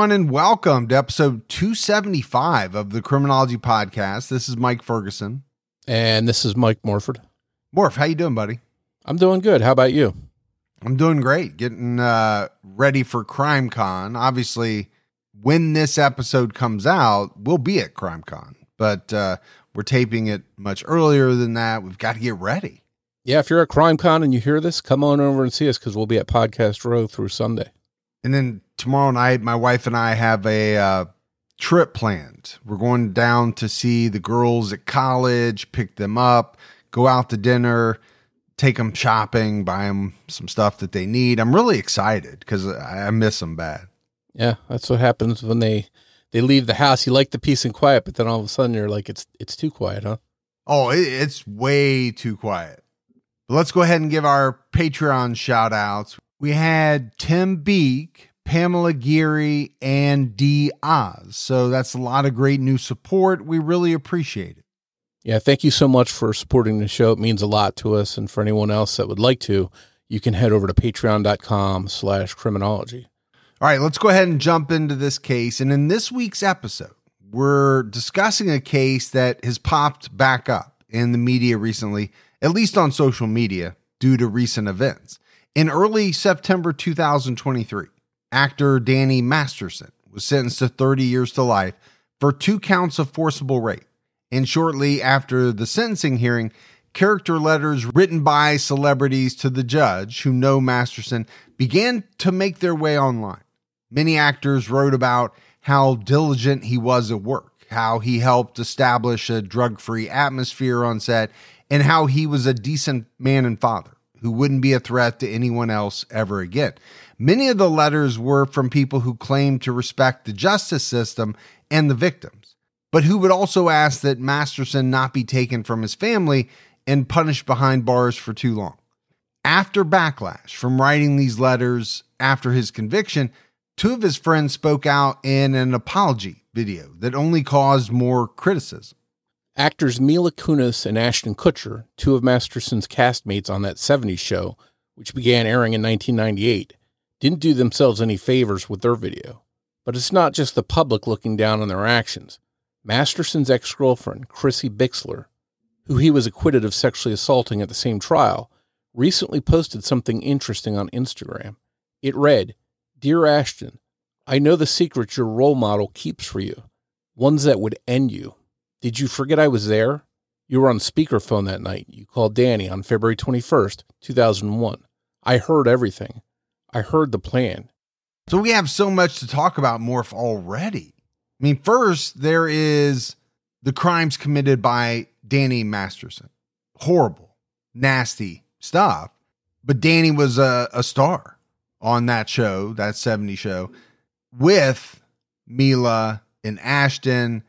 Everyone, and welcome to episode 275 of the Criminology Podcast. This is Mike Ferguson. And this is Mike Morford. Morf, how you doing, buddy? I'm doing good. How about you? I'm doing great. Getting uh, ready for Crime Con. Obviously, when this episode comes out, we'll be at Crime Con, but uh, we're taping it much earlier than that. We've got to get ready. Yeah, if you're at Crime Con and you hear this, come on over and see us because we'll be at Podcast Row through Sunday. And then tomorrow night, my wife and I have a uh, trip planned. We're going down to see the girls at college, pick them up, go out to dinner, take them shopping, buy them some stuff that they need. I'm really excited because I I miss them bad. Yeah, that's what happens when they they leave the house. You like the peace and quiet, but then all of a sudden you're like, it's it's too quiet, huh? Oh, it, it's way too quiet. But let's go ahead and give our Patreon shout outs. We had Tim Beek, Pamela Geary, and D. Oz. So that's a lot of great new support. We really appreciate it. Yeah, thank you so much for supporting the show. It means a lot to us. And for anyone else that would like to, you can head over to patreon.com slash criminology. All right, let's go ahead and jump into this case. And in this week's episode, we're discussing a case that has popped back up in the media recently, at least on social media, due to recent events. In early September 2023, actor Danny Masterson was sentenced to 30 years to life for two counts of forcible rape. And shortly after the sentencing hearing, character letters written by celebrities to the judge who know Masterson began to make their way online. Many actors wrote about how diligent he was at work, how he helped establish a drug free atmosphere on set, and how he was a decent man and father who wouldn't be a threat to anyone else ever again. Many of the letters were from people who claimed to respect the justice system and the victims, but who would also ask that Masterson not be taken from his family and punished behind bars for too long. After backlash from writing these letters after his conviction, two of his friends spoke out in an apology video that only caused more criticism. Actors Mila Kunis and Ashton Kutcher, two of Masterson's castmates on that 70s show, which began airing in 1998, didn't do themselves any favors with their video. But it's not just the public looking down on their actions. Masterson's ex girlfriend, Chrissie Bixler, who he was acquitted of sexually assaulting at the same trial, recently posted something interesting on Instagram. It read, Dear Ashton, I know the secrets your role model keeps for you, ones that would end you. Did you forget I was there? You were on speakerphone that night. You called Danny on February 21st, 2001. I heard everything. I heard the plan. So we have so much to talk about Morf already. I mean, first, there is the crimes committed by Danny Masterson. Horrible, nasty stuff. But Danny was a, a star on that show, that 70 show, with Mila and Ashton.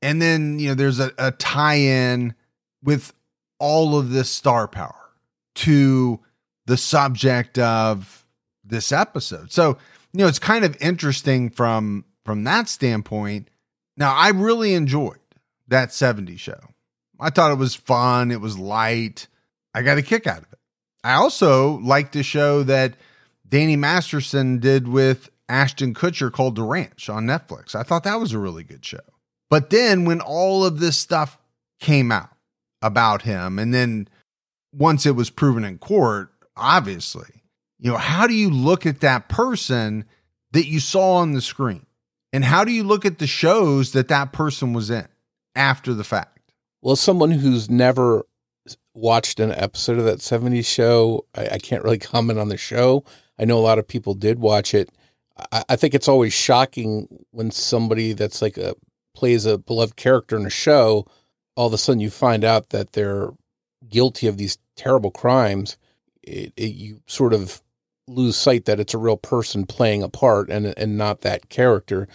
And then, you know, there's a, a tie in with all of this star power to the subject of this episode. So, you know, it's kind of interesting from from that standpoint. Now, I really enjoyed that 70 show. I thought it was fun, it was light. I got a kick out of it. I also liked the show that Danny Masterson did with Ashton Kutcher called The Ranch on Netflix. I thought that was a really good show. But then when all of this stuff came out about him, and then once it was proven in court, obviously, you know, how do you look at that person that you saw on the screen? And how do you look at the shows that that person was in after the fact? Well, someone who's never watched an episode of that 70s show, I, I can't really comment on the show. I know a lot of people did watch it. I, I think it's always shocking when somebody that's like a plays a beloved character in a show, all of a sudden you find out that they're guilty of these terrible crimes, it, it, you sort of lose sight that it's a real person playing a part and and not that character.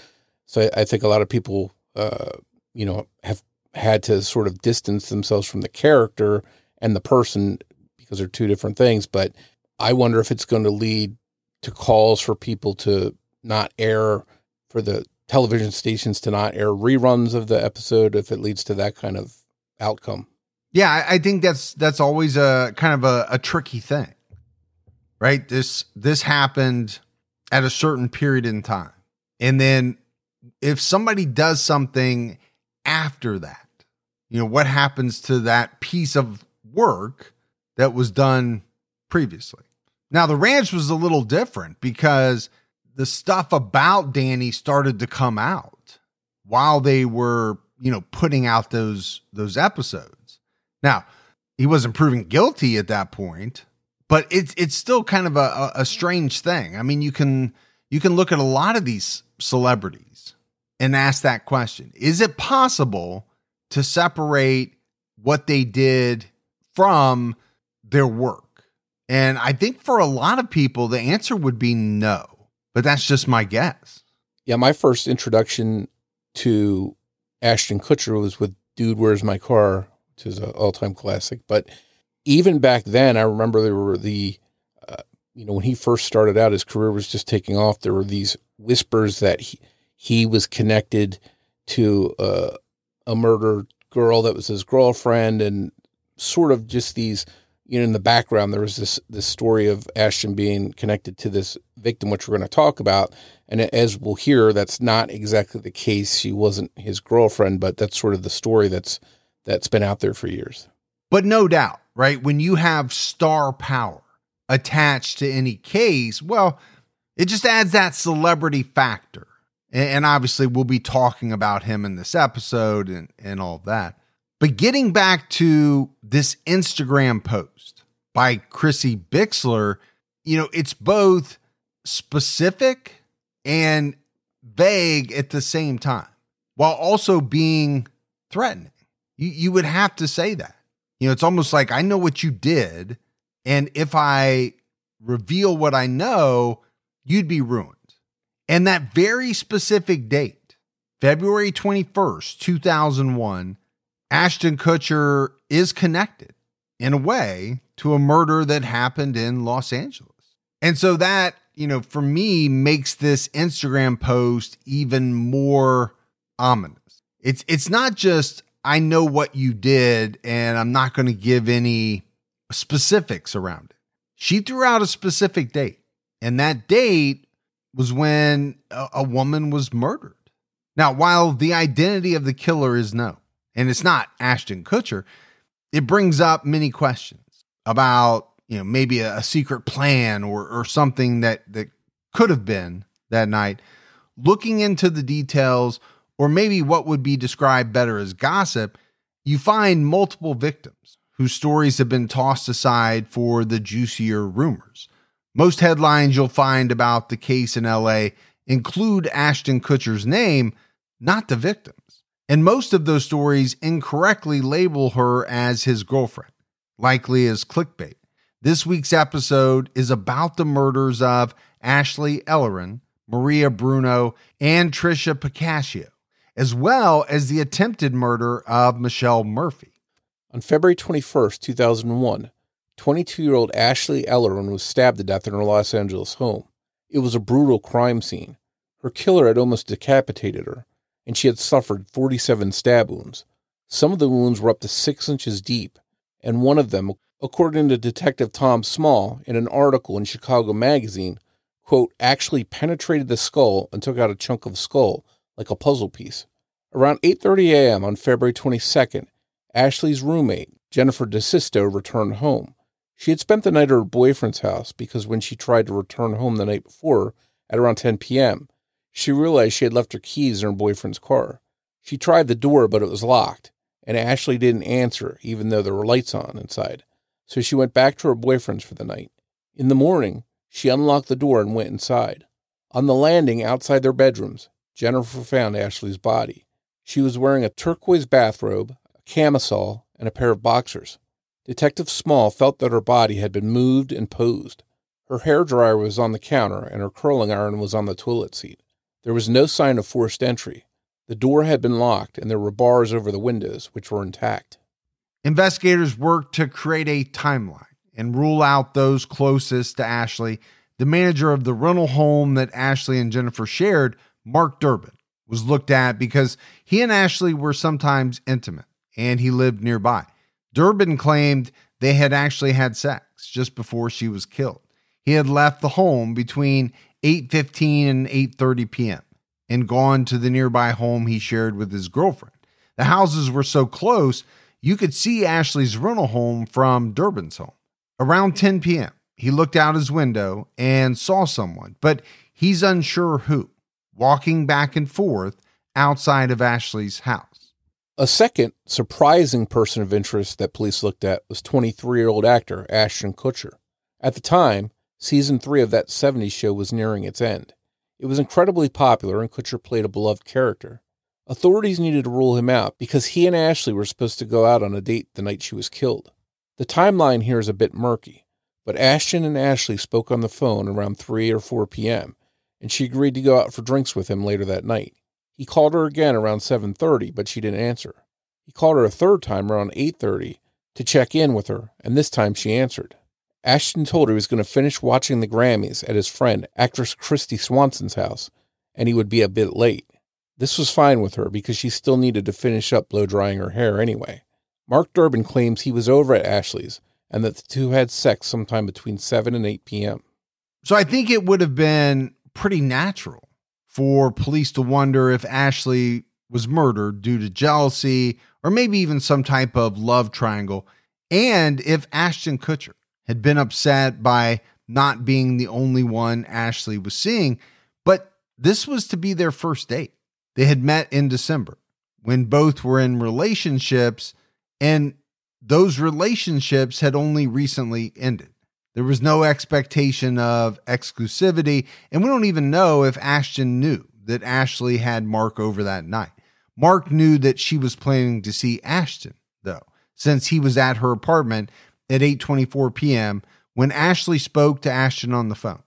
So I, I think a lot of people, uh, you know, have had to sort of distance themselves from the character and the person because they're two different things. But I wonder if it's going to lead to calls for people to not air for the television stations to not air reruns of the episode if it leads to that kind of outcome. Yeah, I, I think that's that's always a kind of a, a tricky thing, right? This this happened at a certain period in time, and then if somebody does something after that, you know, what happens to that piece of work that was done previously? Now, the ranch was a little different because the stuff about Danny started to come out while they were, you know, putting out those those episodes. Now, he wasn't proven guilty at that point, but it's it's still kind of a, a strange thing. I mean, you can you can look at a lot of these celebrities and ask that question: Is it possible to separate what they did from their work? And I think for a lot of people, the answer would be no. But that's just my guess. Yeah, my first introduction to Ashton Kutcher was with Dude, Where's My Car which is an all-time classic. But even back then, I remember there were the, uh, you know, when he first started out, his career was just taking off. There were these whispers that he, he was connected to uh, a murdered girl that was his girlfriend, and sort of just these. You know, in the background, there was this this story of Ashton being connected to this victim, which we're going to talk about. And as we'll hear, that's not exactly the case. She wasn't his girlfriend, but that's sort of the story that's that's been out there for years. But no doubt, right? When you have star power attached to any case, well, it just adds that celebrity factor. And obviously, we'll be talking about him in this episode and, and all that. But getting back to this Instagram post by Chrissie Bixler, you know, it's both specific and vague at the same time, while also being threatening. You you would have to say that. You know, it's almost like I know what you did, and if I reveal what I know, you'd be ruined. And that very specific date, February 21st, 2001, Ashton Kutcher is connected in a way to a murder that happened in Los Angeles. And so that, you know, for me makes this Instagram post even more ominous. It's it's not just I know what you did and I'm not going to give any specifics around it. She threw out a specific date, and that date was when a, a woman was murdered. Now, while the identity of the killer is known, and it's not Ashton Kutcher, it brings up many questions about, you know, maybe a, a secret plan or, or something that, that could have been that night. Looking into the details or maybe what would be described better as gossip, you find multiple victims whose stories have been tossed aside for the juicier rumors. Most headlines you'll find about the case in LA include Ashton Kutcher's name, not the victims. And most of those stories incorrectly label her as his girlfriend, likely as clickbait. This week's episode is about the murders of Ashley Ellerin, Maria Bruno, and Tricia Pacaccio as well as the attempted murder of Michelle Murphy. On February 21st, 2001, 22 year old Ashley Ellerin was stabbed to death in her Los Angeles home. It was a brutal crime scene. Her killer had almost decapitated her, and she had suffered 47 stab wounds. Some of the wounds were up to six inches deep, and one of them, according to Detective Tom Small in an article in Chicago Magazine, quote, actually penetrated the skull and took out a chunk of skull like a puzzle piece. Around 8:30 a.m. on February 22nd, Ashley's roommate, Jennifer DeSisto, returned home. She had spent the night at her boyfriend's house because when she tried to return home the night before, at around 10 p.m., she realized she had left her keys in her boyfriend's car. She tried the door, but it was locked, and Ashley didn't answer, even though there were lights on inside. So she went back to her boyfriend's for the night. In the morning, she unlocked the door and went inside. On the landing outside their bedrooms, Jennifer found Ashley's body. She was wearing a turquoise bathrobe, a camisole, and a pair of boxers. Detective Small felt that her body had been moved and posed. Her hair dryer was on the counter and her curling iron was on the toilet seat. There was no sign of forced entry. The door had been locked and there were bars over the windows, which were intact. Investigators worked to create a timeline and rule out those closest to Ashley. The manager of the rental home that Ashley and Jennifer shared, Mark Durbin, was looked at because he and Ashley were sometimes intimate and he lived nearby. Durbin claimed they had actually had sex just before she was killed. He had left the home between 8:15 and 8:30 p.m. and gone to the nearby home he shared with his girlfriend. The houses were so close, you could see Ashley's rental home from Durbin's home. Around 10 p.m., he looked out his window and saw someone, but he's unsure who, walking back and forth outside of Ashley's house. A second surprising person of interest that police looked at was 23 year old actor Ashton Kutcher. At the time, season three of that 70s show was nearing its end. It was incredibly popular, and Kutcher played a beloved character. Authorities needed to rule him out because he and Ashley were supposed to go out on a date the night she was killed. The timeline here is a bit murky, but Ashton and Ashley spoke on the phone around 3 or 4 p.m., and she agreed to go out for drinks with him later that night. He called her again around 7:30, but she didn't answer. He called her a third time around 8:30 to check in with her, and this time she answered. Ashton told her he was going to finish watching the Grammys at his friend, actress Kristy Swanson's house, and he would be a bit late. This was fine with her because she still needed to finish up blow drying her hair anyway. Mark Durbin claims he was over at Ashley's and that the two had sex sometime between 7 and 8 p.m. So I think it would have been pretty natural for police to wonder if Ashley was murdered due to jealousy or maybe even some type of love triangle, and if Ashton Kutcher had been upset by not being the only one Ashley was seeing. But this was to be their first date. They had met in December when both were in relationships, and those relationships had only recently ended. There was no expectation of exclusivity, and we don't even know if Ashton knew that Ashley had Mark over that night. Mark knew that she was planning to see Ashton, though, since he was at her apartment at 8:24 p.m. when Ashley spoke to Ashton on the phone.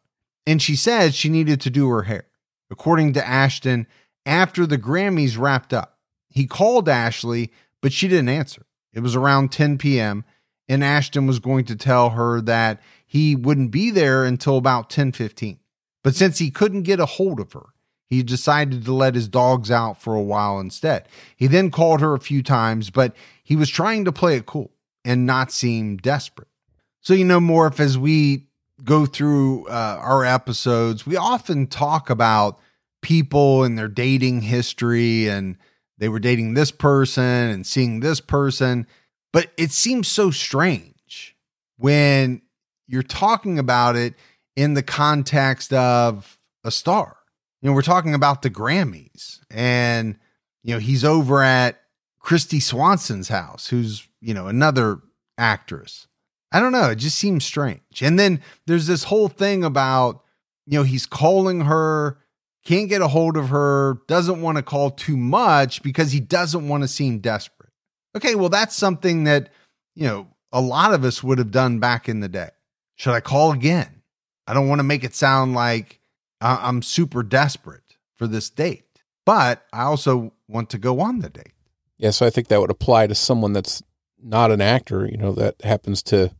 And she said she needed to do her hair. According to Ashton, after the Grammys wrapped up, he called Ashley, but she didn't answer. It was around 10 p.m. and Ashton was going to tell her that he wouldn't be there until about 10:15. But since he couldn't get a hold of her, he decided to let his dogs out for a while instead. He then called her a few times, but he was trying to play it cool and not seem desperate. So, you know, Morf, as we go through uh, our episodes, we often talk about people and their dating history and they were dating this person and seeing this person. But it seems so strange when you're talking about it in the context of a star. You know, we're talking about the Grammys and, you know, he's over at Kristy Swanson's house, who's, you know, another actress. I don't know. It just seems strange. And then there's this whole thing about, you know, he's calling her, can't get a hold of her, doesn't want to call too much because he doesn't want to seem desperate. Okay, well, that's something that, you know, a lot of us would have done back in the day. Should I call again? I don't want to make it sound like uh, I'm super desperate for this date, but I also want to go on the date. Yeah, so I think that would apply to someone that's not an actor. You know, that happens to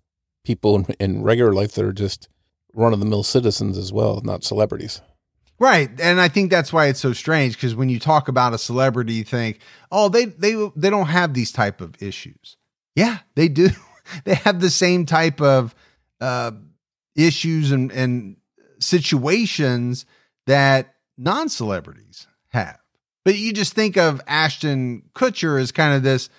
people in, in regular life that are just run of the mill citizens as well, not celebrities. Right. And I think that's why it's so strange because when you talk about a celebrity, you think, oh, they they they don't have these type of issues. Yeah, they do. they have the same type of uh, issues and, and situations that non celebrities have. But you just think of Ashton Kutcher as kind of this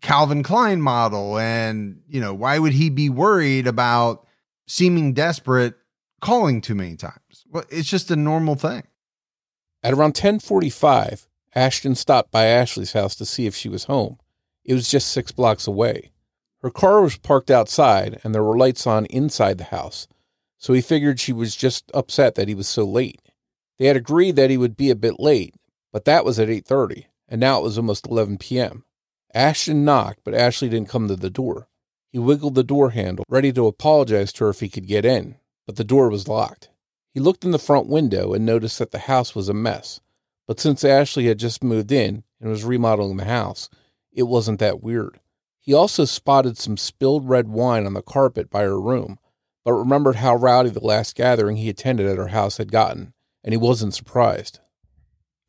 Calvin Klein model. And, you know, why would he be worried about seeming desperate calling too many times? Well, it's just a normal thing. At around 1045, Ashton stopped by Ashley's house to see if she was home. It was just six blocks away. Her car was parked outside and there were lights on inside the house, so he figured she was just upset that he was so late. They had agreed that he would be a bit late, but that was at 8:30, and now it was almost 11 p.m. Ashton knocked, but Ashley didn't come to the door. He wiggled the door handle, ready to apologize to her if he could get in, but the door was locked. He looked in the front window and noticed that the house was a mess. But since Ashley had just moved in and was remodeling the house, it wasn't that weird. He also spotted some spilled red wine on the carpet by her room, but remembered how rowdy the last gathering he attended at her house had gotten, and he wasn't surprised.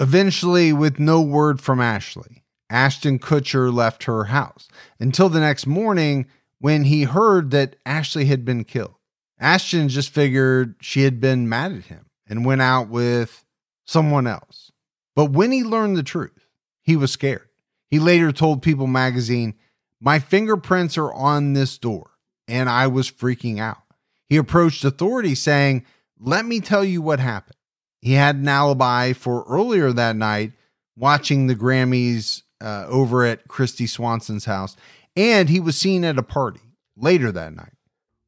Eventually, with no word from Ashley, Ashton Kutcher left her house until the next morning when he heard that Ashley had been killed. Ashton just figured she had been mad at him and went out with someone else. But when he learned the truth, he was scared. He later told People magazine, My fingerprints are on this door, and I was freaking out. He approached authorities saying, Let me tell you what happened. He had an alibi for earlier that night watching the Grammys uh, over at Kristy Swanson's house, and he was seen at a party later that night.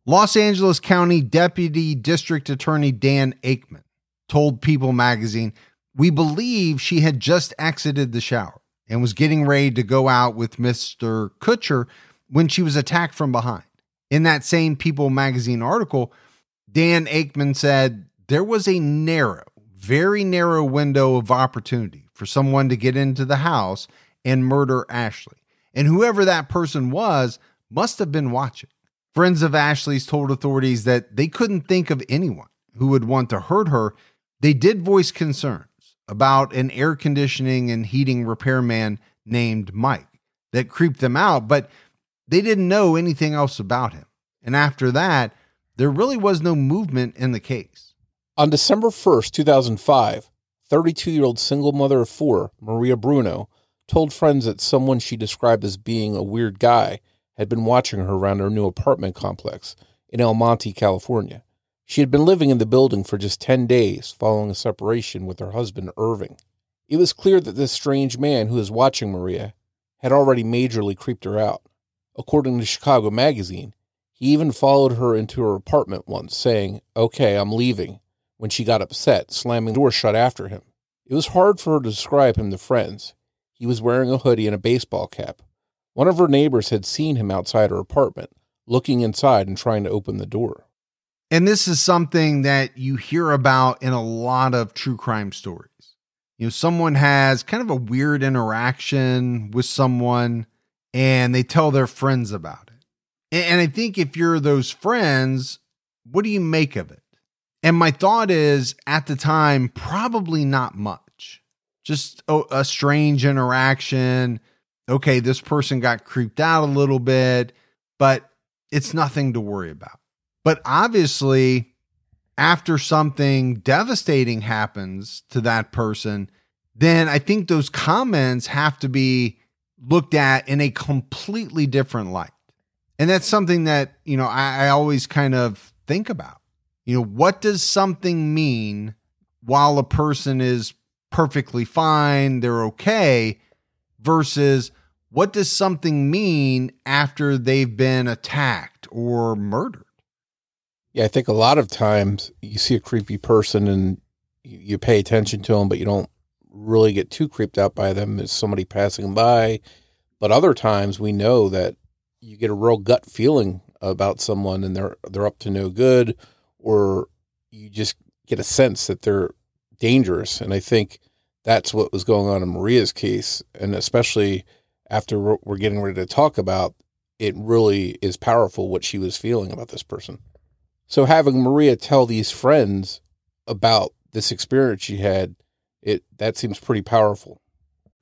Los Angeles County Deputy District Attorney Dan Akemon told People magazine, We believe she had just exited the shower and was getting ready to go out with Mr. Kutcher when she was attacked from behind. In that same People magazine article, Dan Akemon said there was a narrow very narrow window of opportunity for someone to get into the house and murder Ashley. And whoever that person was must have been watching. Friends of Ashley's told authorities that they couldn't think of anyone who would want to hurt her. They did voice concerns about an air conditioning and heating repairman named Mike that creeped them out, but they didn't know anything else about him. And after that, there really was no movement in the case. On December 1st, 2005, 32 year old single mother of four, Maria Bruno, told friends that someone she described as being a weird guy had been watching her around her new apartment complex in El Monte, California. She had been living in the building for just 10 days following a separation with her husband, Irving. It was clear that this strange man who was watching Maria had already majorly creeped her out. According to Chicago Magazine, he even followed her into her apartment once, saying, Okay, I'm leaving when she got upset, slamming the door shut after him. It was hard for her to describe him to friends. He was wearing a hoodie and a baseball cap. One of her neighbors had seen him outside her apartment, looking inside and trying to open the door. And this is something that you hear about in a lot of true crime stories. You know, someone has kind of a weird interaction with someone and they tell their friends about it. And I think if you're those friends, what do you make of it? And my thought is at the time, probably not much. Just a, a, strange interaction. Okay, this person got creeped out a little bit, but it's nothing to worry about. But obviously, after something devastating happens to that person, then I think those comments have to be looked at in a completely different light. And that's something that, you know, I, I always kind of think about. You know, what does something mean while a person is perfectly fine, they're okay, versus what does something mean after they've been attacked or murdered? Yeah, I think a lot of times you see a creepy person and you pay attention to them, but you don't really get too creeped out by them as somebody passing by. But other times we know that you get a real gut feeling about someone and they're they're up to no good or you just get a sense that they're dangerous. And I think that's what was going on in Maria's case. And especially after we're getting ready to talk about, it really is powerful what she was feeling about this person. So having Maria tell these friends about this experience she had, it that seems pretty powerful.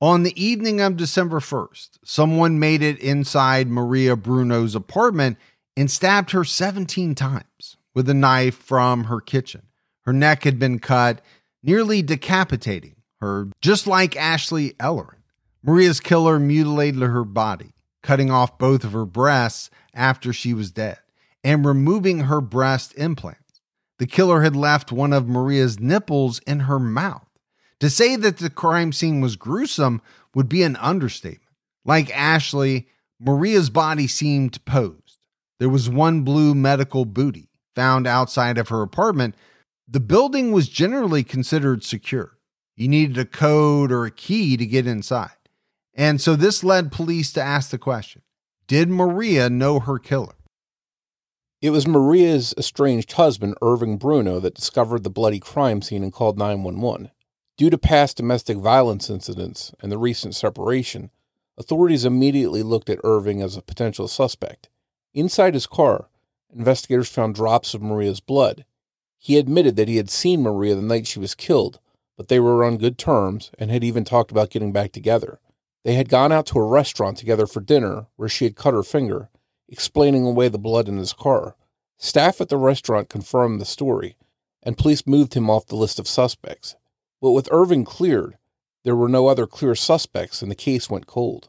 On the evening of December 1st, someone made it inside Maria Bruno's apartment and stabbed her 17 times with a knife from her kitchen. Her neck had been cut, nearly decapitating her, just like Ashley Ellerin. Maria's killer mutilated her body, cutting off both of her breasts after she was dead and removing her breast implants. The killer had left one of Maria's nipples in her mouth. To say that the crime scene was gruesome would be an understatement. Like Ashley, Maria's body seemed posed. There was one blue medical booty found outside of her apartment. The building was generally considered secure. You needed a code or a key to get inside. And so this led police to ask the question Did Maria know her killer? It was Maria's estranged husband, Irving Bruno, that discovered the bloody crime scene and called 911. Due to past domestic violence incidents and the recent separation, authorities immediately looked at Irving as a potential suspect. Inside his car, investigators found drops of Maria's blood. He admitted that he had seen Maria the night she was killed, but they were on good terms and had even talked about getting back together. They had gone out to a restaurant together for dinner where she had cut her finger, explaining away the blood in his car. Staff at the restaurant confirmed the story, and police moved him off the list of suspects. But with Irving cleared, there were no other clear suspects and the case went cold.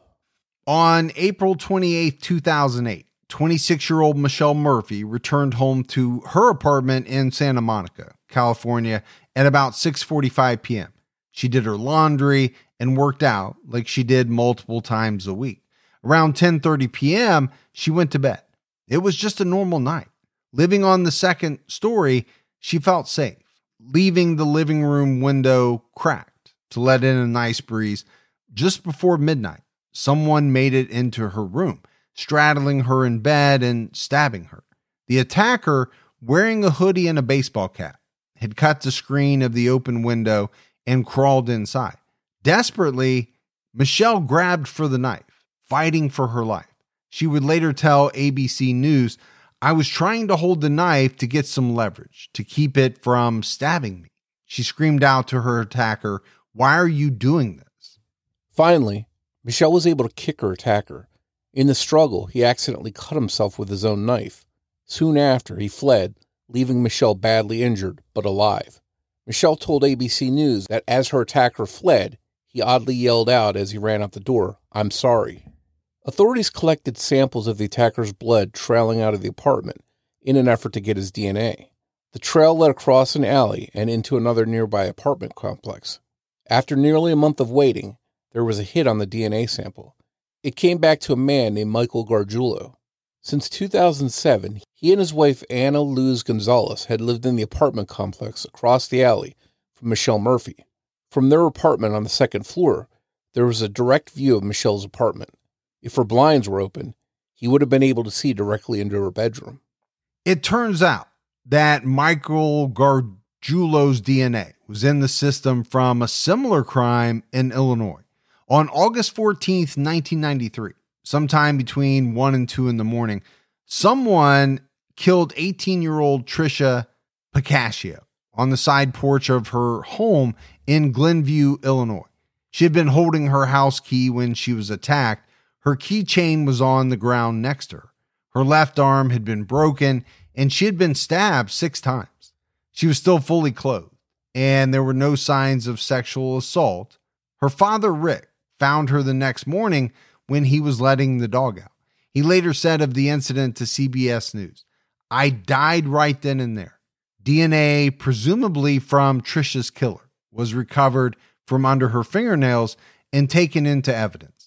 On April 28, 2008, 26 year old Michelle Murphy returned home to her apartment in Santa Monica, California at about 6:45 p.m. She did her laundry and worked out like she did multiple times a week. Around 10:30 p.m., she went to bed. It was just a normal night. Living on the second story, she felt safe leaving the living room window cracked to let in a nice breeze. Just before midnight, someone made it into her room, straddling her in bed and stabbing her. The attacker, wearing a hoodie and a baseball cap, had cut the screen of the open window and crawled inside. Desperately, Michelle grabbed for the knife, fighting for her life. She would later tell ABC News I was trying to hold the knife to get some leverage, to keep it from stabbing me. She screamed out to her attacker, Why are you doing this? Finally, Michelle was able to kick her attacker. In the struggle, he accidentally cut himself with his own knife. Soon after, he fled, leaving Michelle badly injured but alive. Michelle told ABC News that as her attacker fled, he oddly yelled out as he ran out the door, I'm sorry. Authorities collected samples of the attacker's blood trailing out of the apartment in an effort to get his DNA. The trail led across an alley and into another nearby apartment complex. After nearly a month of waiting, there was a hit on the DNA sample. It came back to a man named Michael Gargiulo. Since 2007, he and his wife Anna Luz Gonzalez had lived in the apartment complex across the alley from Michelle Murphy. From their apartment on the second floor, there was a direct view of Michelle's apartment. If her blinds were open, he would have been able to see directly into her bedroom. It turns out that Michael Gargiulo's DNA was in the system from a similar crime in Illinois. On August 14th, 1993, sometime between 1 and 2 in the morning, someone killed 18 year old Tricia Pacaccio on the side porch of her home in Glenview, Illinois. She had been holding her house key when she was attacked her keychain was on the ground next to her. Her left arm had been broken and she had been stabbed six times. She was still fully clothed and there were no signs of sexual assault. Her father, Rick, found her the next morning when he was letting the dog out. He later said of the incident to CBS News, I died right then and there. DNA, presumably from Tricia's killer, was recovered from under her fingernails and taken into evidence.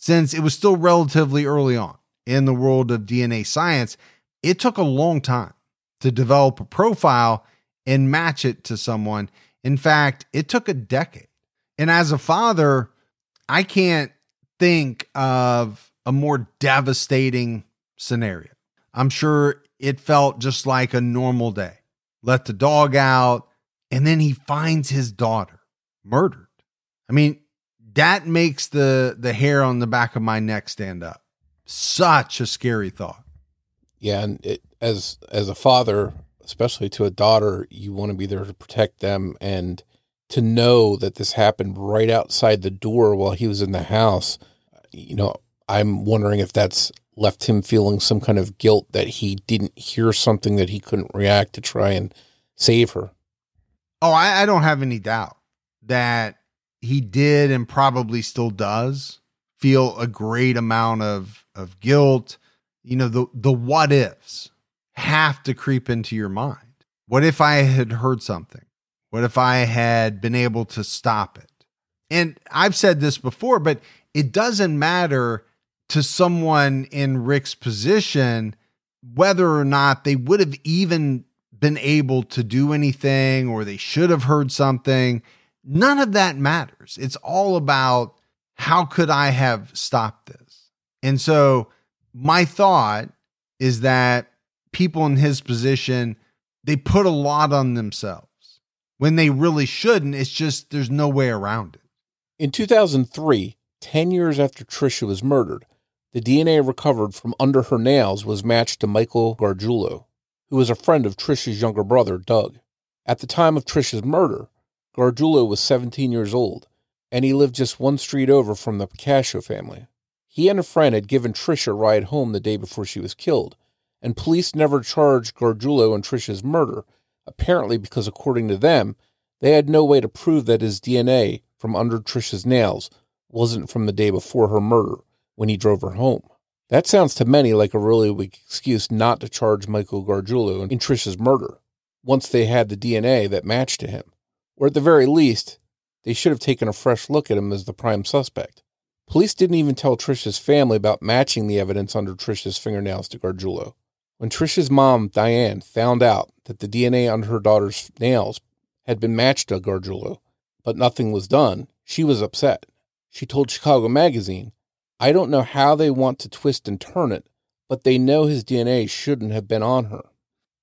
Since it was still relatively early on in the world of DNA science, it took a long time to develop a profile and match it to someone. In fact, it took a decade. And as a father, I can't think of a more devastating scenario. I'm sure it felt just like a normal day. Let the dog out, and then he finds his daughter murdered. I mean, that makes the the hair on the back of my neck stand up. Such a scary thought. Yeah, and it, as as a father, especially to a daughter, you want to be there to protect them and to know that this happened right outside the door while he was in the house. You know, I'm wondering if that's left him feeling some kind of guilt that he didn't hear something that he couldn't react to try and save her. Oh, I, I don't have any doubt that he did and probably still does feel a great amount of of guilt. You know, the the what ifs have to creep into your mind. What if I had heard something? What if I had been able to stop it? And I've said this before, but it doesn't matter to someone in Rick's position whether or not they would have even been able to do anything or they should have heard something. None of that matters. It's all about how could I have stopped this? And so my thought is that people in his position, they put a lot on themselves when they really shouldn't. It's just there's no way around it. In 2003, 10 years after Tricia was murdered, the DNA recovered from under her nails was matched to Michael Gargiulo, who was a friend of Tricia's younger brother, Doug. At the time of Tricia's murder, Gargiulo was 17 years old, and he lived just one street over from the Pacaccio family. He and a friend had given Tricia a ride home the day before she was killed, and police never charged Gargiulo in Tricia's murder, apparently because, according to them, they had no way to prove that his DNA from under Tricia's nails wasn't from the day before her murder when he drove her home. That sounds to many like a really weak excuse not to charge Michael Gargiulo in Tricia's murder, once they had the DNA that matched to him. Or at the very least, they should have taken a fresh look at him as the prime suspect. Police didn't even tell Tricia's family about matching the evidence under Tricia's fingernails to Gargiulo. When Tricia's mom, Diane, found out that the DNA under her daughter's nails had been matched to Gargiulo, but nothing was done, she was upset. She told Chicago Magazine, I don't know how they want to twist and turn it, but they know his DNA shouldn't have been on her.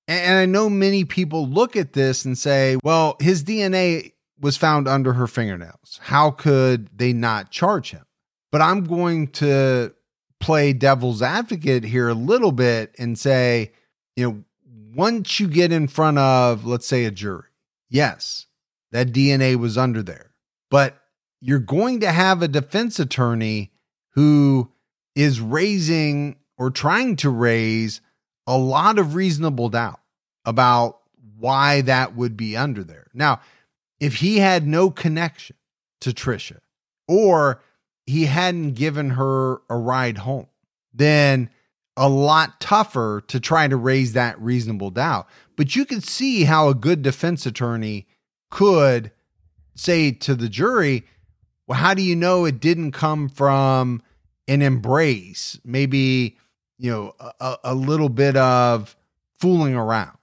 And I know many people look at this and say, well, his DNA was found under her fingernails. How could they not charge him? But I'm going to play devil's advocate here a little bit and say, you know, once you get in front of, let's say, a jury, yes, that DNA was under there, but you're going to have a defense attorney who is raising or trying to raise a lot of reasonable doubt about why that would be under there. Now, if he had no connection to Tricia or he hadn't given her a ride home, then a lot tougher to try to raise that reasonable doubt. But you could see how a good defense attorney could say to the jury, well, how do you know it didn't come from an embrace? Maybe, you know, a, a little bit of fooling around.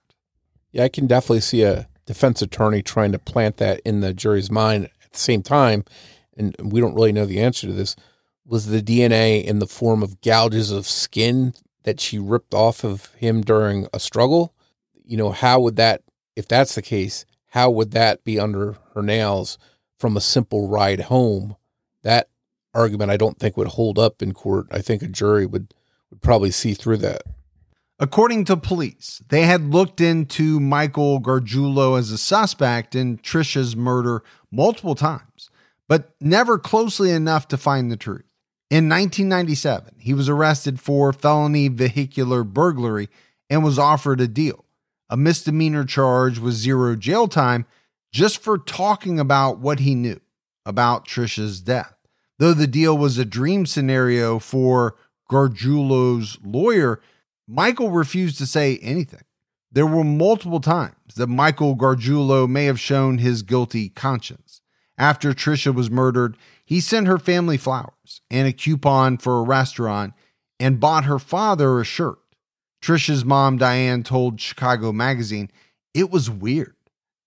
Yeah, I can definitely see a defense attorney trying to plant that in the jury's mind at the same time and we don't really know the answer to this, was the DNA in the form of gouges of skin that she ripped off of him during a struggle? You know, how would that, if that's the case, how would that be under her nails from a simple ride home? That argument I don't think would hold up in court. I think a jury would would probably see through that. According to police, they had looked into Michael Gargiulo as a suspect in Tricia's murder multiple times but never closely enough to find the truth. In 1997, he was arrested for felony vehicular burglary and was offered a deal. A misdemeanor charge with zero jail time just for talking about what he knew about Tricia's death. Though the deal was a dream scenario for Gargiulo's lawyer, Michael refused to say anything. There were multiple times that Michael Gargiulo may have shown his guilty conscience. After Tricia was murdered, he sent her family flowers and a coupon for a restaurant and bought her father a shirt. Tricia's mom, Diane, told Chicago Magazine it was weird.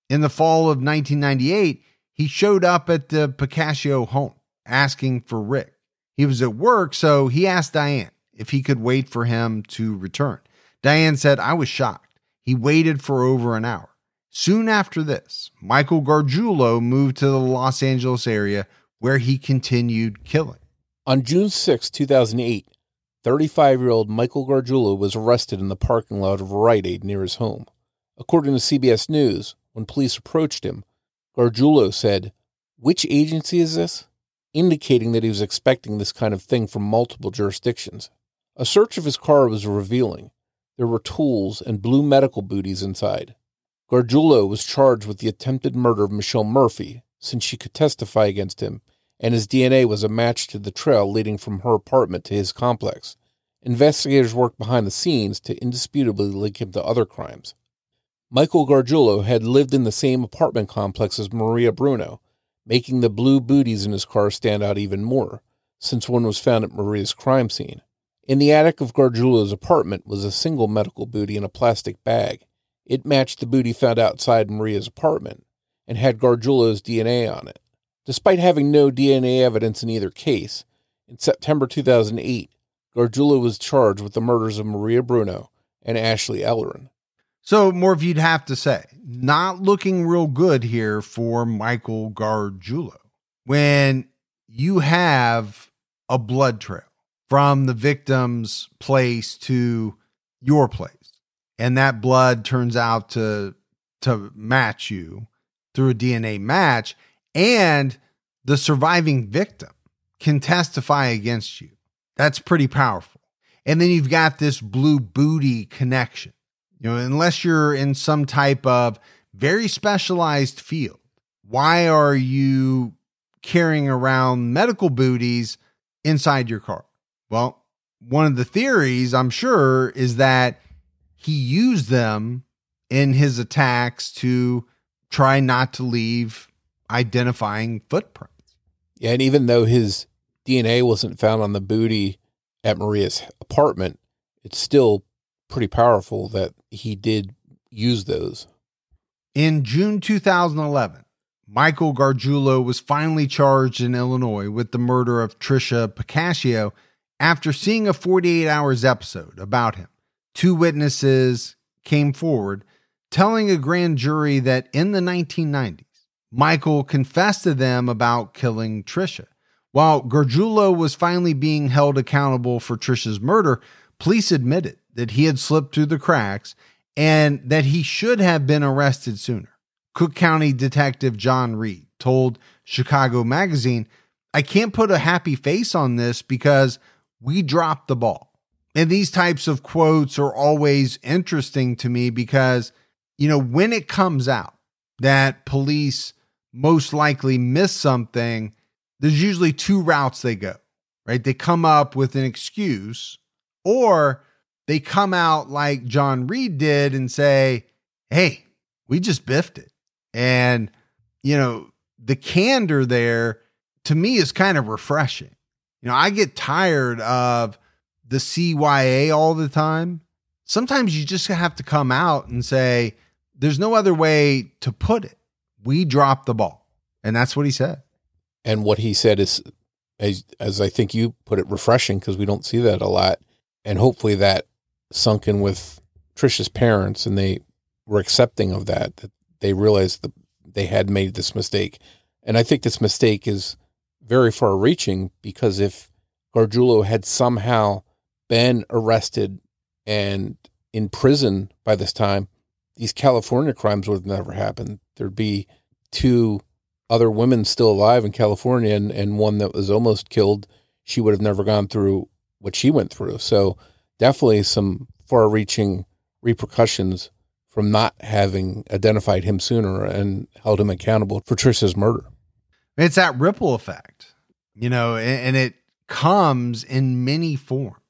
In the fall of 1998, he showed up at the Pacaccio home asking for Rick. He was at work, so he asked Diane if he could wait for him to return. Diane said, I was shocked. He waited for over an hour. Soon after this, Michael Gargiulo moved to the Los Angeles area where he continued killing. On June 6, 2008, 35 year old Michael Gargiulo was arrested in the parking lot of Rite Aid near his home. According to CBS News, when police approached him, Gargiulo said, Which agency is this? Indicating that he was expecting this kind of thing from multiple jurisdictions. A search of his car was revealing. There were tools and blue medical booties inside. Gargiulo was charged with the attempted murder of Michelle Murphy, since she could testify against him, and his DNA was a match to the trail leading from her apartment to his complex. Investigators worked behind the scenes to indisputably link him to other crimes. Michael Gargiulo had lived in the same apartment complex as Maria Bruno, making the blue booties in his car stand out even more, since one was found at Maria's crime scene. In the attic of Gargiulo's apartment was a single medical booty in a plastic bag. It matched the booty found outside Maria's apartment and had Gargiulo's DNA on it. Despite having no DNA evidence in either case, in September 2008, Gargiulo was charged with the murders of Maria Bruno and Ashley Ellerin. So, more if you'd have to say, not looking real good here for Michael Gargiulo. When you have a blood trail from the victim's place to your place, and that blood turns out to to match you through a DNA match, and the surviving victim can testify against you. That's pretty powerful. And then you've got this blue booty connection you know, unless you're in some type of very specialized field, why are you carrying around medical booties inside your car? Well, one of the theories, I'm sure, is that he used them in his attacks to try not to leave identifying footprints. Yeah, and even though his DNA wasn't found on the booty at Maria's apartment, it's still pretty powerful that he did use those. In June 2011, Michael Gargiulo was finally charged in Illinois with the murder of Tricia Pacaccio after seeing a 48 hours episode about him. Two witnesses came forward telling a grand jury that in the 1990s, Michael confessed to them about killing Tricia. While Gargiulo was finally being held accountable for Tricia's murder, police admitted that he had slipped through the cracks and that he should have been arrested sooner. Cook County Detective John Reed told Chicago Magazine, I can't put a happy face on this because we dropped the ball. And these types of quotes are always interesting to me because, you know, when it comes out that police most likely miss something, there's usually two routes they go, right? They come up with an excuse or they come out like John Reed did and say, Hey, we just biffed it. And, you know, the candor there to me is kind of refreshing. You know, I get tired of the CYA all the time. Sometimes you just have to come out and say, there's no other way to put it. We dropped the ball. And that's what he said. And what he said is, as, as I think you put it, refreshing because we don't see that a lot. And hopefully that sunk in with Tricia's parents and they were accepting of that, that they realized that they had made this mistake. And I think this mistake is very far reaching because if Gargiulo had somehow been arrested and in prison by this time, these California crimes would have never happened. There'd be two other women still alive in California and, and one that was almost killed. she would have never gone through what she went through. So definitely some far reaching repercussions from not having identified him sooner and held him accountable for Tricia's murder. It's that ripple effect, you know, and, and it comes in many forms.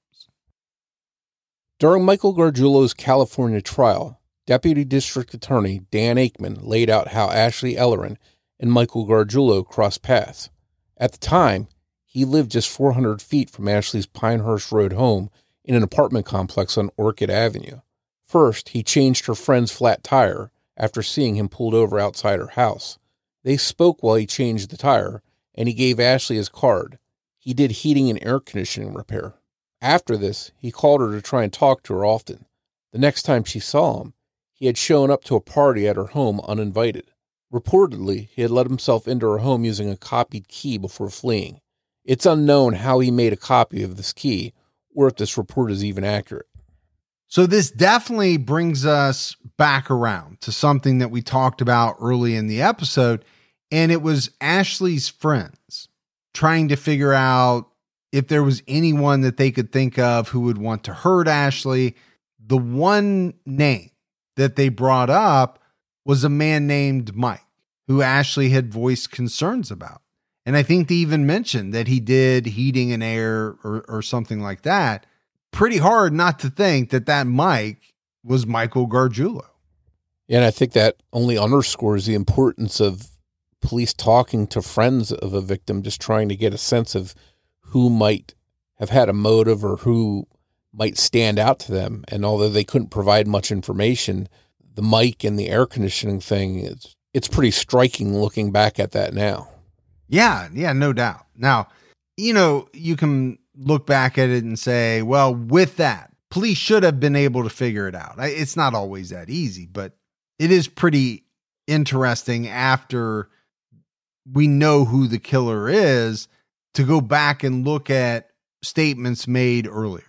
During Michael Gargiulo's California trial, Deputy District Attorney Dan Akemon laid out how Ashley Ellerin and Michael Gargiulo crossed paths. At the time, he lived just 400 feet from Ashley's Pinehurst Road home in an apartment complex on Orchid Avenue. First, he changed her friend's flat tire after seeing him pulled over outside her house. They spoke while he changed the tire, and he gave Ashley his card. He did heating and air conditioning repair. After this, he called her to try and talk to her often. The next time she saw him, he had shown up to a party at her home uninvited. Reportedly, he had let himself into her home using a copied key before fleeing. It's unknown how he made a copy of this key or if this report is even accurate. So this definitely brings us back around to something that we talked about early in the episode. And it was Ashley's friends trying to figure out if there was anyone that they could think of who would want to hurt Ashley. The one name that they brought up was a man named Mike, who Ashley had voiced concerns about. And I think they even mentioned that he did heating and air or, or something like that pretty hard not to think that that Mike was Michael Gargiulo. Yeah, and I think that only underscores the importance of police talking to friends of a victim, just trying to get a sense of who might have had a motive or who might stand out to them. And although they couldn't provide much information, the Mike and the air conditioning thing it's it's pretty striking looking back at that now. Yeah, yeah, no doubt. Now, you know, you can look back at it and say, well, with that, police should have been able to figure it out. It's not always that easy, but it is pretty interesting after we know who the killer is to go back and look at statements made earlier.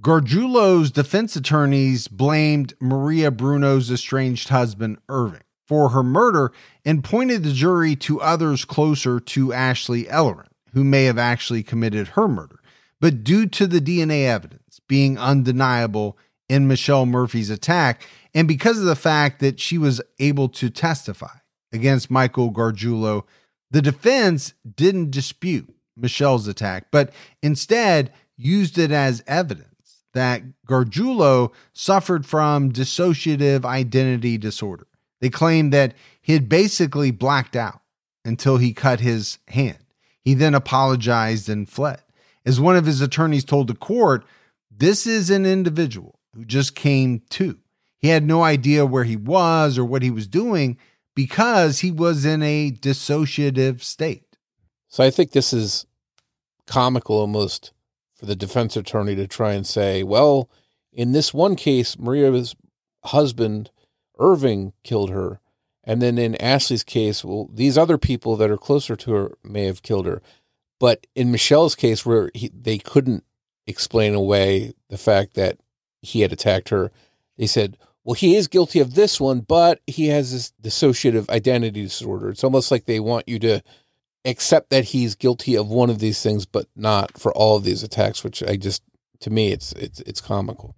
Gargiulo's defense attorneys blamed Maria Bruno's estranged husband, Irving, for her murder and pointed the jury to others closer to Ashley Ellerin, who may have actually committed her murder. But due to the DNA evidence being undeniable in Michelle Murphy's attack, and because of the fact that she was able to testify against Michael Gargiulo, the defense didn't dispute Michelle's attack, but instead used it as evidence that Gargiulo suffered from dissociative identity disorder. They claimed that he had basically blacked out until he cut his hand. He then apologized and fled. As one of his attorneys told the court, this is an individual who just came to. He had no idea where he was or what he was doing because he was in a dissociative state. So I think this is comical almost for the defense attorney to try and say, well, in this one case, Maria's husband, Irving, killed her. And then in Ashley's case, well, these other people that are closer to her may have killed her. But in Michelle's case, where he, they couldn't explain away the fact that he had attacked her, they said, well, he is guilty of this one, but he has this dissociative identity disorder. It's almost like they want you to accept that he's guilty of one of these things, but not for all of these attacks, which I just, to me, it's, it's, it's comical.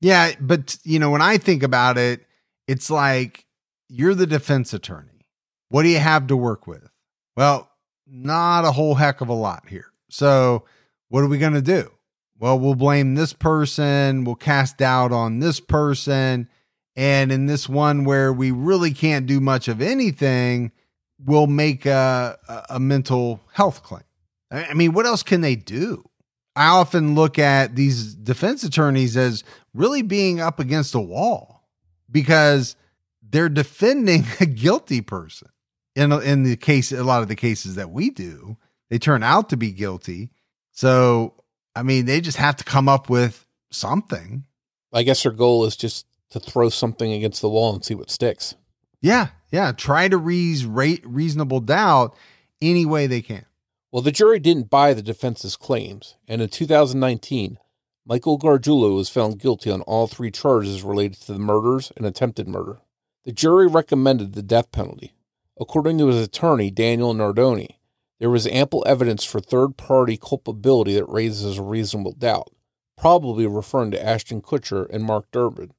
Yeah. But, you know, when I think about it, it's like you're the defense attorney. What do you have to work with? Well, not a whole heck of a lot here. So, what are we going to do? Well, we'll blame this person, we'll cast doubt on this person. And in this one where we really can't do much of anything, we'll make a, a mental health claim. I mean, what else can they do? I often look at these defense attorneys as really being up against a wall because they're defending a guilty person. In in the case a lot of the cases that we do they turn out to be guilty. So i mean they just have to come up with something. I guess their goal is just to throw something against the wall and see what sticks. Yeah yeah. Try to raise reasonable doubt any way they can. Well the jury didn't buy the defense's claims. And in 2019 michael gargiulo was found guilty on all three charges related to the murders and attempted murder the jury recommended the death penalty According to his attorney, Daniel Nardoni, There was ample evidence for third party culpability that raises a reasonable doubt, probably referring to Ashton Kutcher and Mark Durbin.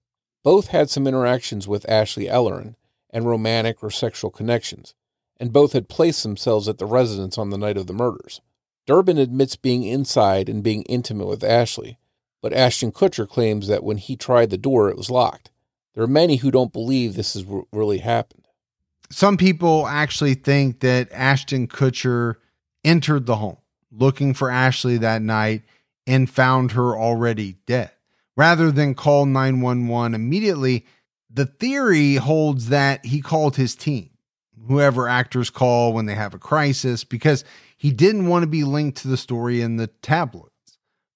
Both had some interactions with Ashley Ellerin and romantic or sexual connections, and both had placed themselves at the residence on the night of the murders. Durbin admits being inside and being intimate with Ashley, but Ashton Kutcher claims that when he tried the door, it was locked. There are many who don't believe this has really happened. Some people actually think that Ashton Kutcher entered the home looking for Ashley that night and found her already dead. Rather than call 911 immediately, the theory holds that he called his team, whoever actors call when they have a crisis, because he didn't want to be linked to the story in the tabloids.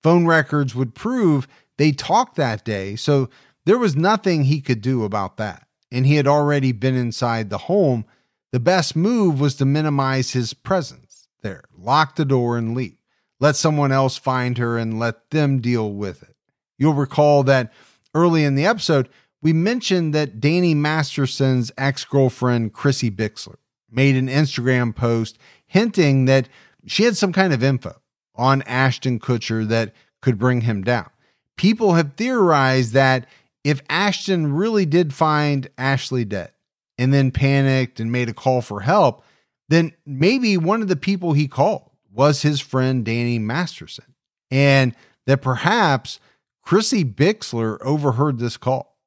Phone records would prove they talked that day, so there was nothing he could do about that. And he had already been inside the home. The best move was to minimize his presence there, lock the door and leave. Let someone else find her and let them deal with it. You'll recall that early in the episode, we mentioned that Danny Masterson's ex girlfriend, Chrissie Bixler, made an Instagram post hinting that she had some kind of info on Ashton Kutcher that could bring him down. People have theorized that if Ashton really did find Ashley dead and then panicked and made a call for help, then maybe one of the people he called was his friend Danny Masterson. And that perhaps Chrissie Bixler overheard this call.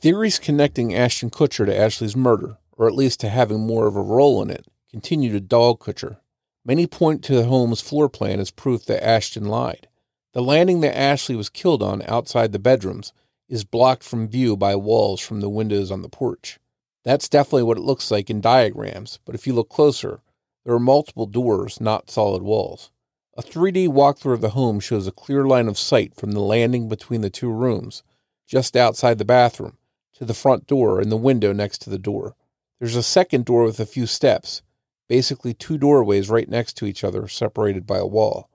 Theories connecting Ashton Kutcher to Ashley's murder, or at least to having more of a role in it, continue to dog Kutcher. Many point to the home's floor plan as proof that Ashton lied. The landing that Ashley was killed on outside the bedrooms is blocked from view by walls from the windows on the porch. That's definitely what it looks like in diagrams, but if you look closer, there are multiple doors, not solid walls. A 3D walkthrough of the home shows a clear line of sight from the landing between the two rooms, just outside the bathroom, to the front door and the window next to the door. There's a second door with a few steps, basically two doorways right next to each other, separated by a wall.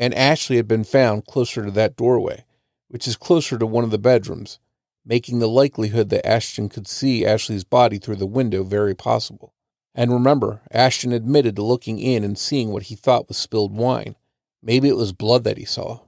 And Ashley had been found closer to that doorway which is closer to one of the bedrooms, making the likelihood that Ashton could see Ashley's body through the window very possible. And remember, Ashton admitted to looking in and seeing what he thought was spilled wine. Maybe it was blood that he saw.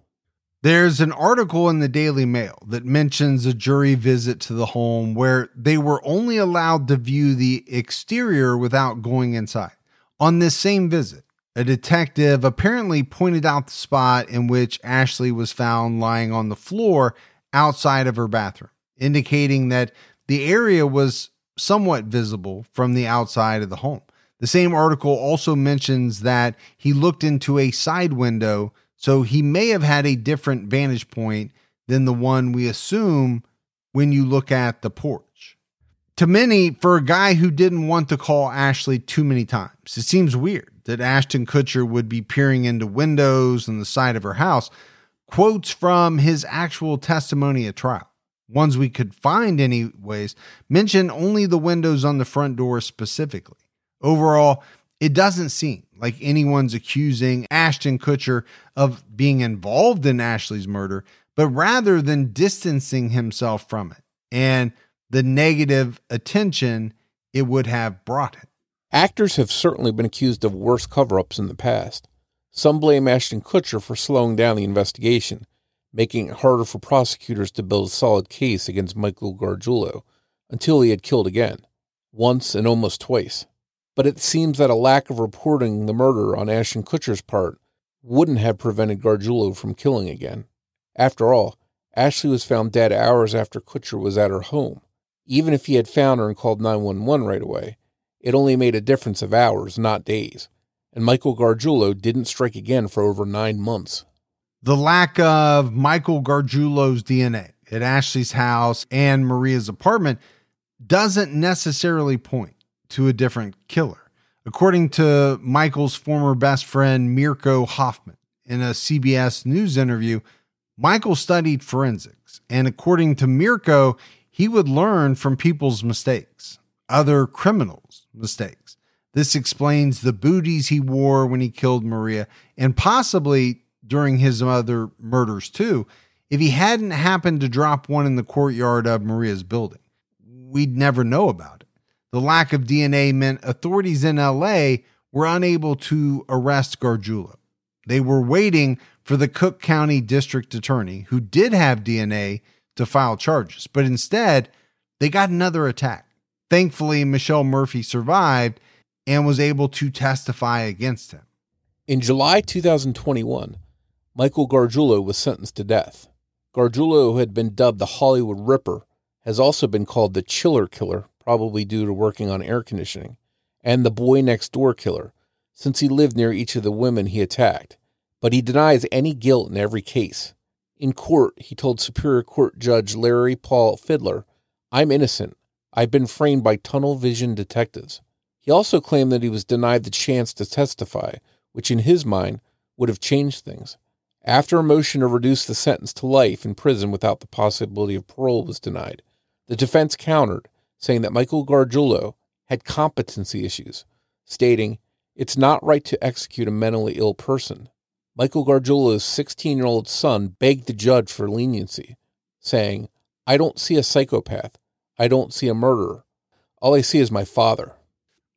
There's an article in the Daily Mail that mentions a jury visit to the home where they were only allowed to view the exterior without going inside. On this same visit, a detective apparently pointed out the spot in which Ashley was found lying on the floor outside of her bathroom, indicating that the area was somewhat visible from the outside of the home. The same article also mentions that he looked into a side window, so he may have had a different vantage point than the one we assume when you look at the porch. To many, for a guy who didn't want to call Ashley too many times, it seems weird that Ashton Kutcher would be peering into windows on the side of her house, quotes from his actual testimony at trial, ones we could find anyways, mention only the windows on the front door specifically. Overall, it doesn't seem like anyone's accusing Ashton Kutcher of being involved in Ashley's murder, but rather than distancing himself from it. And the negative attention it would have brought him. Actors have certainly been accused of worse cover ups in the past. Some blame Ashton Kutcher for slowing down the investigation, making it harder for prosecutors to build a solid case against Michael Gargiulo until he had killed again, once and almost twice. But it seems that a lack of reporting the murder on Ashton Kutcher's part wouldn't have prevented Gargiulo from killing again. After all, Ashley was found dead hours after Kutcher was at her home. Even if he had found her and called 911 right away, it only made a difference of hours, not days. And Michael Gargiulo didn't strike again for over nine months. The lack of Michael Gargiulo's DNA at Ashley's house and Maria's apartment doesn't necessarily point to a different killer. According to Michael's former best friend, Mirko Hoffman, in a CBS News interview, Michael studied forensics. And according to Mirko, he would learn from people's mistakes other criminals' mistakes. This explains the booties he wore when he killed Maria and possibly during his other murders too. If he hadn't happened to drop one in the courtyard of Maria's building, we'd never know about it. The lack of DNA meant authorities in LA were unable to arrest Gargiulo. They were waiting for the Cook County District Attorney, who did have DNA, to file charges, but instead, they got another attack. Thankfully, Michelle Murphy survived and was able to testify against him. In July 2021, Michael Gargiulo was sentenced to death. Gargiulo, who had been dubbed the Hollywood Ripper, has also been called the Chiller Killer, probably due to working on air conditioning, and the Boy Next Door Killer, since he lived near each of the women he attacked. But he denies any guilt in every case. In court, he told Superior Court Judge Larry Paul Fidler, I'm innocent. I've been framed by tunnel vision detectives. He also claimed that he was denied the chance to testify, which in his mind would have changed things. After a motion to reduce the sentence to life in prison without the possibility of parole was denied, the defense countered, saying that Michael Gargiulo had competency issues, stating, It's not right to execute a mentally ill person. Michael Gargiulo's 16 year old son begged the judge for leniency, saying, I don't see a psychopath. I don't see a murderer. All I see is my father.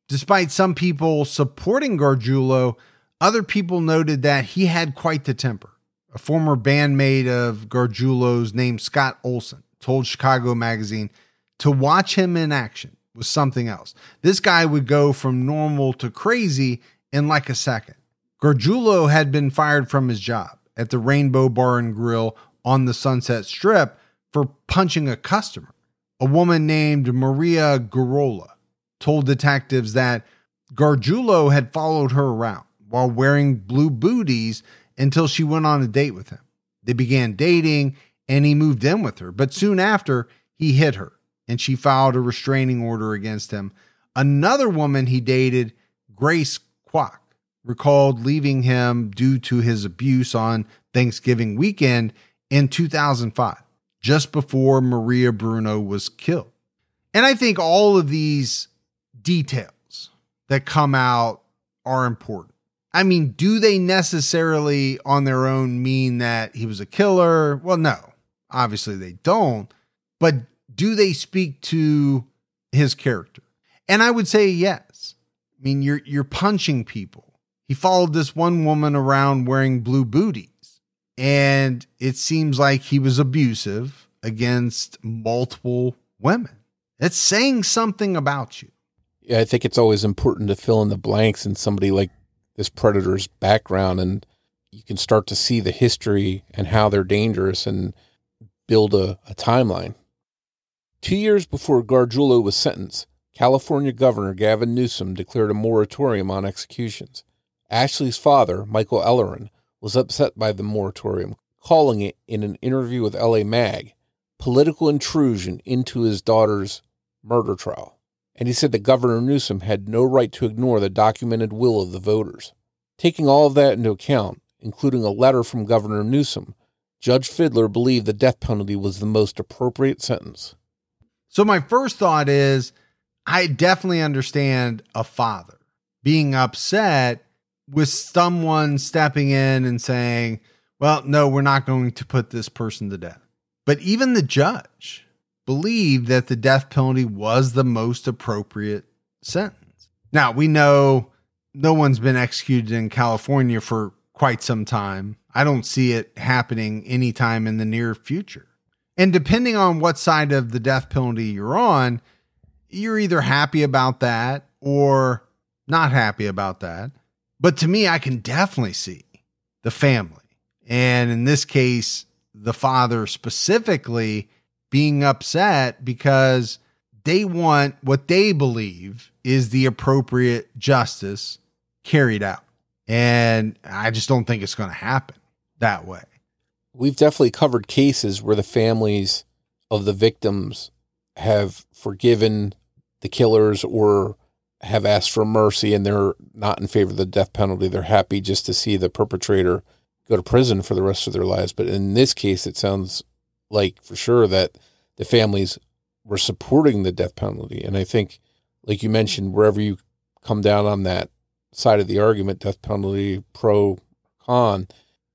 Despite some people supporting Gargiulo, other people noted that he had quite the temper. A former bandmate of Gargiulo's named Scott Olson told Chicago Magazine to watch him in action was something else. This guy would go from normal to crazy in like a second. Gargiulo had been fired from his job at the Rainbow Bar and Grill on the Sunset Strip for punching a customer. A woman named Maria Garola told detectives that Gargiulo had followed her around while wearing blue booties until she went on a date with him. They began dating and he moved in with her, but soon after, he hit her and she filed a restraining order against him. Another woman he dated, Grace Kwok, recalled leaving him due to his abuse on Thanksgiving weekend in 2005, just before Maria Bruno was killed. And I think all of these details that come out are important. I mean, do they necessarily on their own mean that he was a killer? Well, no, obviously they don't. But do they speak to his character? And I would say yes. I mean, you're you're punching people. He followed this one woman around wearing blue booties, and it seems like he was abusive against multiple women. It's saying something about you. Yeah, I think it's always important to fill in the blanks in somebody like this predator's background and you can start to see the history and how they're dangerous and build a, a timeline. Two years before Gargiulo was sentenced, California Governor Gavin Newsom declared a moratorium on executions. Ashley's father, Michael Ellerin, was upset by the moratorium, calling it, in an interview with LA Mag, political intrusion into his daughter's murder trial. And he said that Governor Newsom had no right to ignore the documented will of the voters. Taking all of that into account, including a letter from Governor Newsom, Judge Fidler believed the death penalty was the most appropriate sentence. So my first thought is I definitely understand a father being upset with someone stepping in and saying, well, no, we're not going to put this person to death. But even the judge believed that the death penalty was the most appropriate sentence. Now, we know no one's been executed in California for quite some time. I don't see it happening anytime in the near future. And depending on what side of the death penalty you're on, you're either happy about that or not happy about that. But to me, I can definitely see the family. And in this case, the father specifically being upset because they want what they believe is the appropriate justice carried out. And I just don't think it's going to happen that way we've definitely covered cases where the families of the victims have forgiven the killers or have asked for mercy and they're not in favor of the death penalty. They're happy just to see the perpetrator go to prison for the rest of their lives. But in this case, it sounds like for sure that the families were supporting the death penalty. And I think, like you mentioned, wherever you come down on that side of the argument, death penalty, pro, con,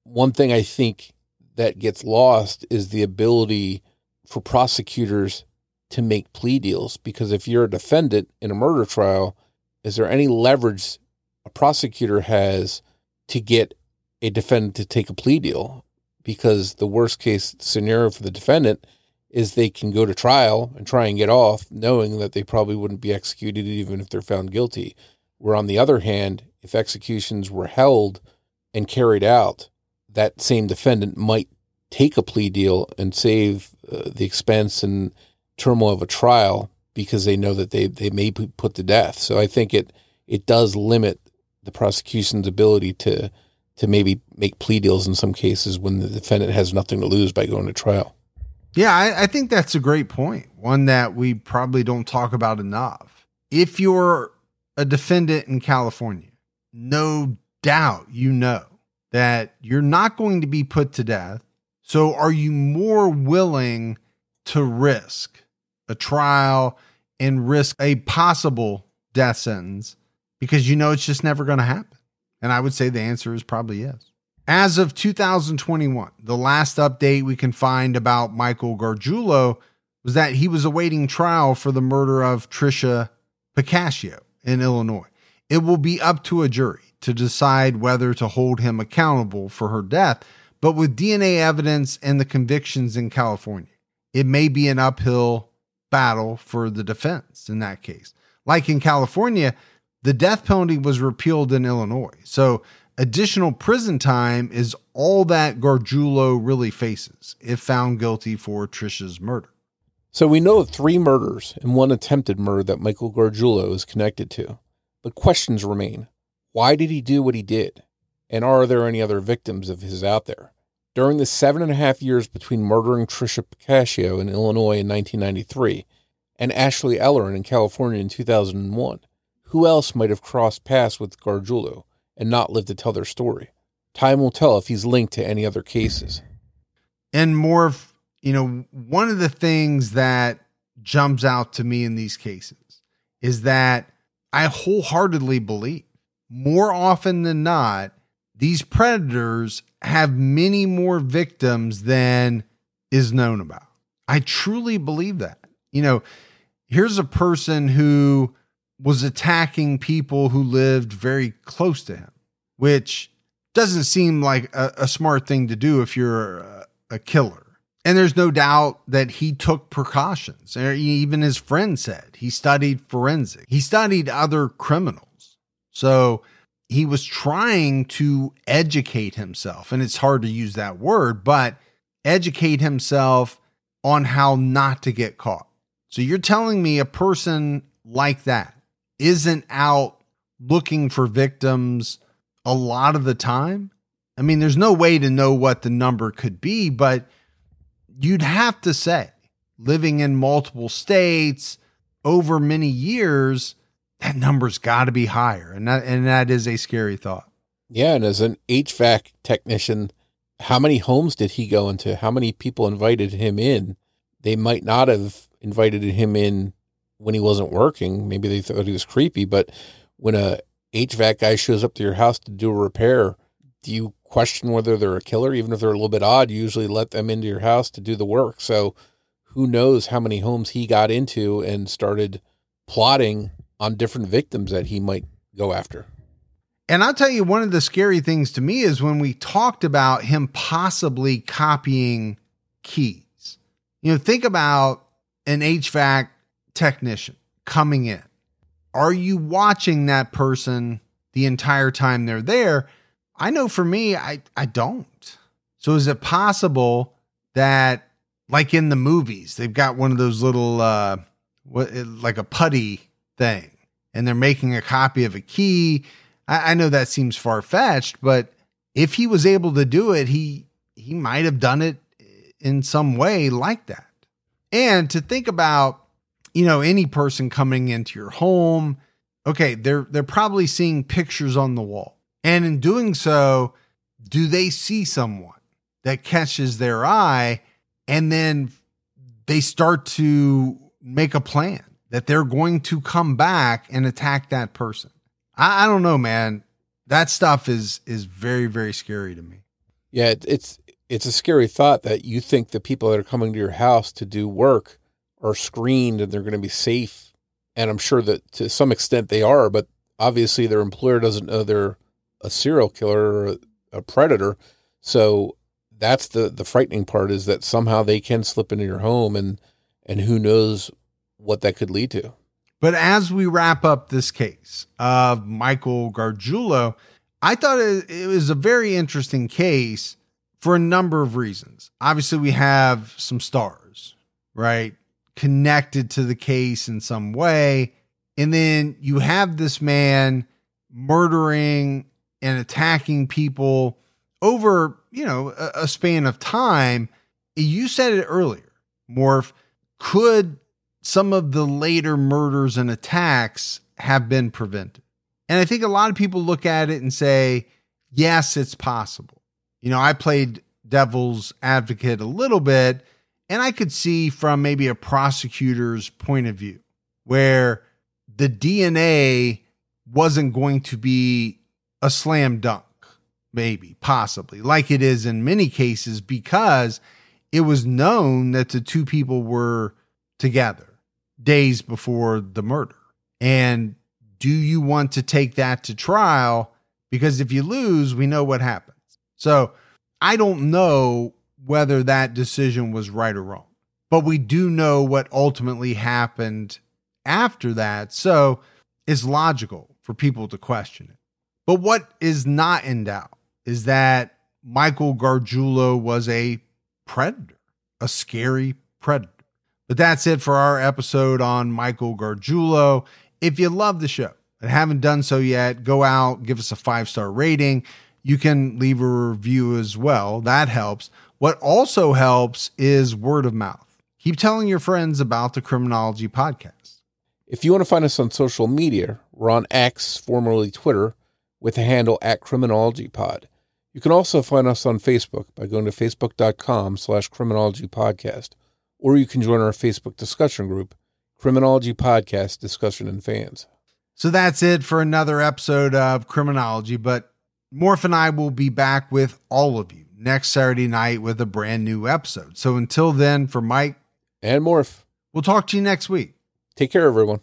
one thing I think that gets lost is the ability for prosecutors to make plea deals. Because if you're a defendant in a murder trial, is there any leverage a prosecutor has to get a defendant to take a plea deal because the worst case scenario for the defendant is they can go to trial and try and get off knowing that they probably wouldn't be executed even if they're found guilty. Where on the other hand, if executions were held and carried out, that same defendant might take a plea deal and save uh, the expense and turmoil of a trial because they know that they, they may be put to death. So I think it it does limit the prosecution's ability to to maybe make plea deals in some cases when the defendant has nothing to lose by going to trial. Yeah, I, I think that's a great point. One that we probably don't talk about enough. If you're a defendant in California, no doubt you know that you're not going to be put to death. So are you more willing to risk a trial and risk a possible death sentence because you know it's just never going to happen? And I would say the answer is probably yes. As of 2021, the last update we can find about Michael Gargiulo was that he was awaiting trial for the murder of Tricia Pacaccio in Illinois. It will be up to a jury to decide whether to hold him accountable for her death, but with DNA evidence and the convictions in California, it may be an uphill battle for the defense in that case. Like in California, the death penalty was repealed in Illinois. So additional prison time is all that Gargiulo really faces if found guilty for Tricia's murder. So we know of three murders and one attempted murder that Michael Gargiulo is connected to. But questions remain. Why did he do what he did? And are there any other victims of his out there? During the seven and a half years between murdering Tricia Pacaccio in Illinois in 1993 and Ashley Ellerin in California in 2001, who else might have crossed paths with Gargiulo and not lived to tell their story? Time will tell if he's linked to any other cases. And Morf, you know, one of the things that jumps out to me in these cases is that I wholeheartedly believe more often than not, these predators have many more victims than is known about. I truly believe that. You know, here's a person who was attacking people who lived very close to him, which doesn't seem like a, a smart thing to do if you're a, a, killer. And there's no doubt that he took precautions. Even his friend said he studied forensic. He studied other criminals. So he was trying to educate himself. And it's hard to use that word, but educate himself on how not to get caught. So you're telling me a person like that isn't out looking for victims a lot of the time. I mean, there's no way to know what the number could be, but you'd have to say living in multiple states over many years, that number's got to be higher. And that, and that is a scary thought. Yeah. And as an HVAC technician, how many homes did he go into? How many people invited him in? They might not have invited him in when he wasn't working. Maybe they thought he was creepy, but when a HVAC guy shows up to your house to do a repair, do you question whether they're a killer? Even if they're a little bit odd, you usually let them into your house to do the work. So who knows how many homes he got into and started plotting on different victims that he might go after. And I'll tell you, one of the scary things to me is when we talked about him possibly copying keys. You know, think about an HVAC technician coming in, are you watching that person the entire time they're there? I know for me, I, I don't. So is it possible that, like in the movies, they've got one of those little, uh, what, like a putty thing, and they're making a copy of a key? I, I know that seems far fetched, but if he was able to do it, he he might have done it in some way like that. And to think about you know, any person coming into your home, okay, they're they're probably seeing pictures on the wall. And in doing so, do they see someone that catches their eye and then they start to make a plan that they're going to come back and attack that person? I, I don't know, man. That stuff is is very very scary to me. Yeah, it's it's a scary thought that you think the people that are coming to your house to do work are screened and they're going to be safe. And I'm sure that to some extent they are, but obviously their employer doesn't know they're a serial killer or a, predator. So that's the the frightening part is that somehow they can slip into your home and and who knows what that could lead to. But as we wrap up this case of Michael Gargiulo, I thought it, was a very interesting case for a number of reasons. Obviously, we have some stars, right? Connected to the case in some way. And then you have this man murdering and attacking people over, you know, a, a span of time. You said it earlier, Morf. Could some of the later murders and attacks have been prevented? And I think a lot of people look at it and say, yes, it's possible. You know, I played devil's advocate a little bit, and I could see from maybe a prosecutor's point of view where the DNA wasn't going to be a slam dunk, maybe, possibly, like it is in many cases, because it was known that the two people were together days before the murder. And do you want to take that to trial? Because if you lose, we know what happens. So I don't know whether that decision was right or wrong, but we do know what ultimately happened after that. So it's logical for people to question it. But what is not in doubt is that Michael Gargiulo was a predator, a scary predator. But that's it for our episode on Michael Gargiulo. If you love the show and haven't done so yet, go out, give us a five star rating. You can leave a review as well. That helps. What also helps is word of mouth. Keep telling your friends about the Criminology Podcast. If you want to find us on social media, we're on X, formerly Twitter, with the handle at Criminology Pod. You can also find us on Facebook by going to facebook.com slash criminology podcast, or you can join our Facebook discussion group, Criminology Podcast Discussion and Fans. So that's it for another episode of Criminology. But Morf and I will be back with all of you next Saturday night with a brand new episode. So until then, for Mike And Morf, we'll talk to you next week. take care, everyone.